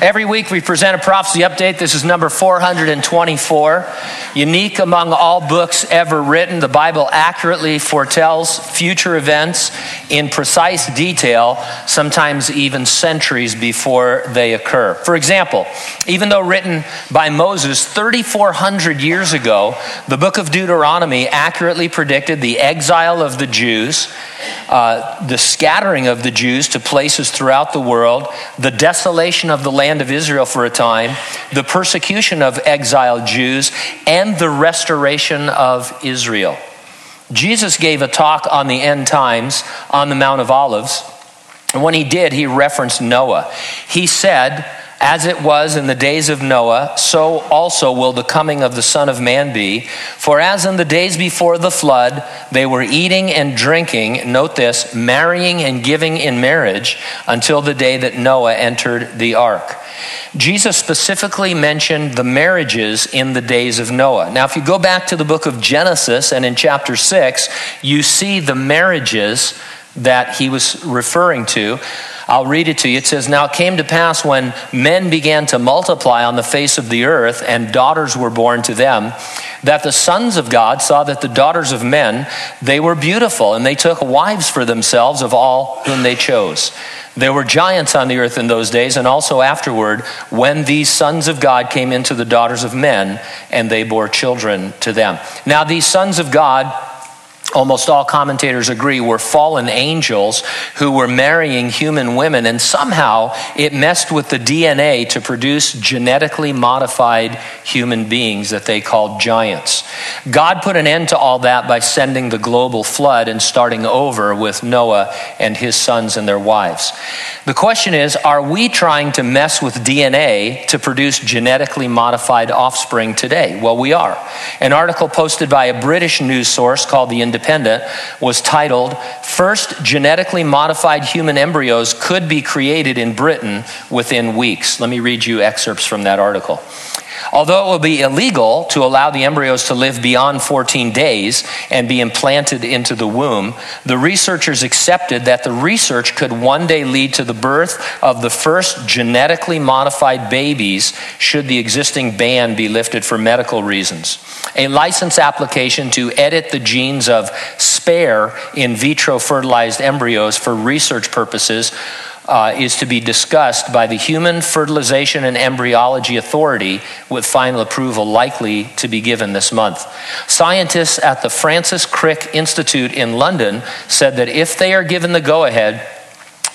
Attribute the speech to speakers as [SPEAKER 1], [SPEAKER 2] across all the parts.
[SPEAKER 1] Every week we present a prophecy update. This is number 424. Unique among all books ever written, the Bible accurately foretells future events in precise detail, sometimes even centuries before they occur. For example, even though written by Moses 3,400 years ago, the book of Deuteronomy accurately predicted the exile of the Jews, uh, the scattering of the Jews to places throughout the world, the desolation of the land land of Israel for a time, the persecution of exiled Jews, and the restoration of Israel. Jesus gave a talk on the end times on the Mount of Olives. And when he did, he referenced Noah. He said, as it was in the days of Noah, so also will the coming of the Son of Man be. For as in the days before the flood, they were eating and drinking, note this, marrying and giving in marriage, until the day that Noah entered the ark. Jesus specifically mentioned the marriages in the days of Noah. Now, if you go back to the book of Genesis and in chapter 6, you see the marriages that he was referring to. I'll read it to you. It says, Now it came to pass when men began to multiply on the face of the earth, and daughters were born to them, that the sons of God saw that the daughters of men, they were beautiful, and they took wives for themselves of all whom they chose. There were giants on the earth in those days, and also afterward, when these sons of God came into the daughters of men, and they bore children to them. Now, these sons of God, almost all commentators agree, were fallen angels who were marrying human women, and somehow it messed with the DNA to produce genetically modified human beings that they called giants. God put an end to all that by sending the global flood and starting over with Noah and his sons and their wives. The question is are we trying to mess with DNA to produce genetically modified offspring today? Well, we are. An article posted by a British news source called The Independent Independent was titled First Genetically Modified Human Embryos Could Be Created in Britain Within Weeks. Let me read you excerpts from that article. Although it will be illegal to allow the embryos to live beyond 14 days and be implanted into the womb, the researchers accepted that the research could one day lead to the birth of the first genetically modified babies should the existing ban be lifted for medical reasons. A license application to edit the genes of spare in vitro fertilized embryos for research purposes uh, is to be discussed by the Human Fertilization and Embryology Authority, with final approval likely to be given this month. Scientists at the Francis Crick Institute in London said that if they are given the go ahead,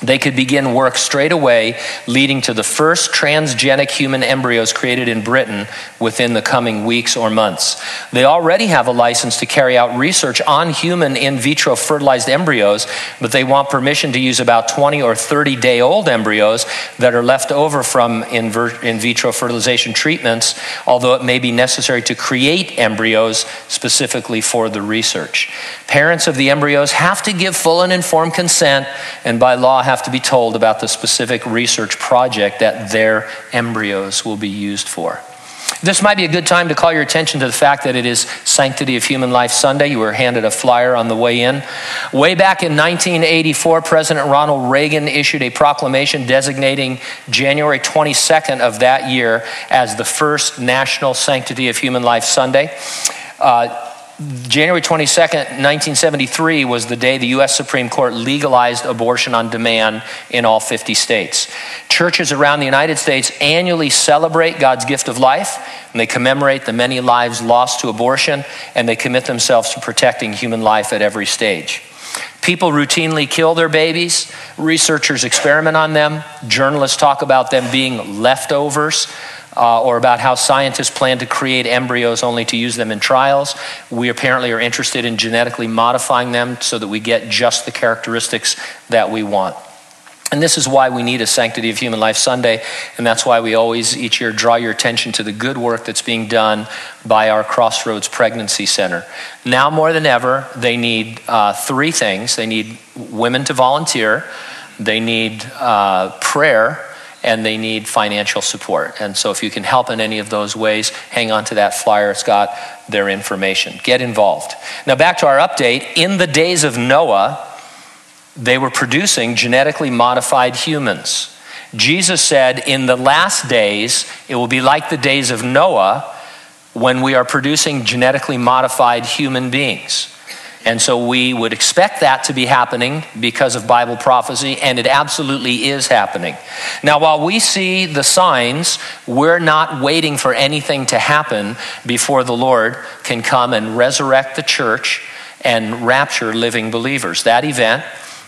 [SPEAKER 1] they could begin work straight away, leading to the first transgenic human embryos created in Britain within the coming weeks or months. They already have a license to carry out research on human in vitro fertilized embryos, but they want permission to use about 20 or 30 day old embryos that are left over from in, vitro fertilization treatments, although it may be necessary to create embryos specifically for the research. Parents of the embryos have to give full and informed consent, and by law, have to be told about the specific research project that their embryos will be used for. This might be a good time to call your attention to the fact that it is Sanctity of Human Life Sunday. You were handed a flyer on the way in. Way back in 1984, President Ronald Reagan issued a proclamation designating January 22nd of that year as the first National Sanctity of Human Life Sunday. Uh, January 22nd, 1973 was the day the U.S. Supreme Court legalized abortion on demand in all 50 states. Churches around the United States annually celebrate God's gift of life, and they commemorate the many lives lost to abortion, and they commit themselves to protecting human life at every stage. People routinely kill their babies, researchers experiment on them, journalists talk about them being leftovers uh, or about how scientists plan to create embryos only to use them in trials. We apparently are interested in genetically modifying them so that we get just the characteristics that we want. And this is why we need a Sanctity of Human Life Sunday, and that's why we always each year draw your attention to the good work that's being done by our Crossroads Pregnancy Center. Now more than ever, they need uh, three things they need women to volunteer, they need uh, prayer and they need financial support. And so, if you can help in any of those ways, hang on to that flyer. It's got their information. Get involved. Now, back to our update. In the days of Noah, they were producing genetically modified humans. Jesus said, In the last days, it will be like the days of Noah when we are producing genetically modified human beings. And so we would expect that to be happening because of Bible prophecy, and it absolutely is happening. Now, while we see the signs, we're not waiting for anything to happen before the Lord can come and resurrect the church and rapture living believers. That event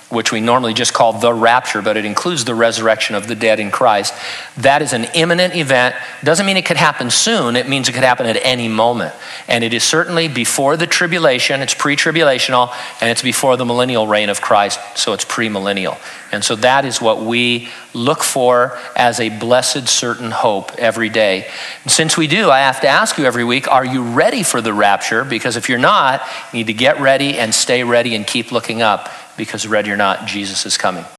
[SPEAKER 1] which we normally just call the rapture, but it includes the resurrection of the dead in Christ. That is an imminent event. Doesn't mean it could happen soon, it means it could happen at any moment. And it is certainly before the tribulation, it's pre tribulational, and it's before the millennial reign of Christ, so it's premillennial. And so that is what we look for as a blessed, certain hope every day. And since we do, I have to ask you every week are you ready for the rapture? Because if you're not, you need to get ready and stay ready and keep looking up because ready or not, Jesus is coming.